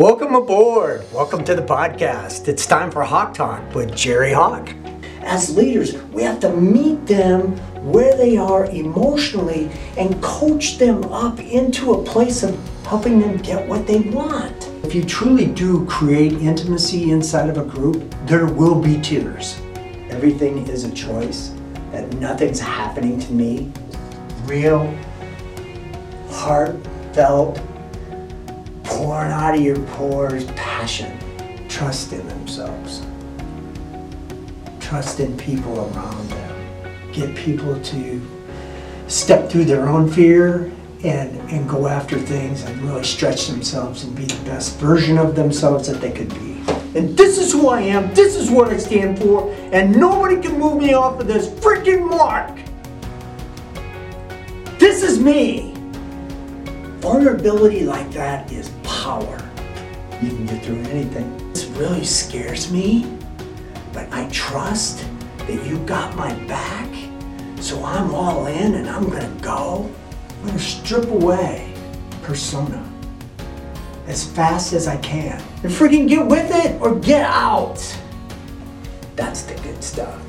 Welcome aboard. Welcome to the podcast. It's time for Hawk Talk with Jerry Hawk. As leaders, we have to meet them where they are emotionally and coach them up into a place of helping them get what they want. If you truly do create intimacy inside of a group, there will be tears. Everything is a choice, that nothing's happening to me. Real, heartfelt, pouring out of your pores passion. Trust in themselves. Trust in people around them. Get people to step through their own fear and, and go after things and really stretch themselves and be the best version of themselves that they could be. And this is who I am, this is what I stand for, and nobody can move me off of this freaking mark. This is me. Vulnerability like that is power. You can get through anything. This really scares me, but I trust that you got my back. So I'm all in and I'm gonna go. I'm gonna strip away persona as fast as I can and freaking get with it or get out. That's the good stuff.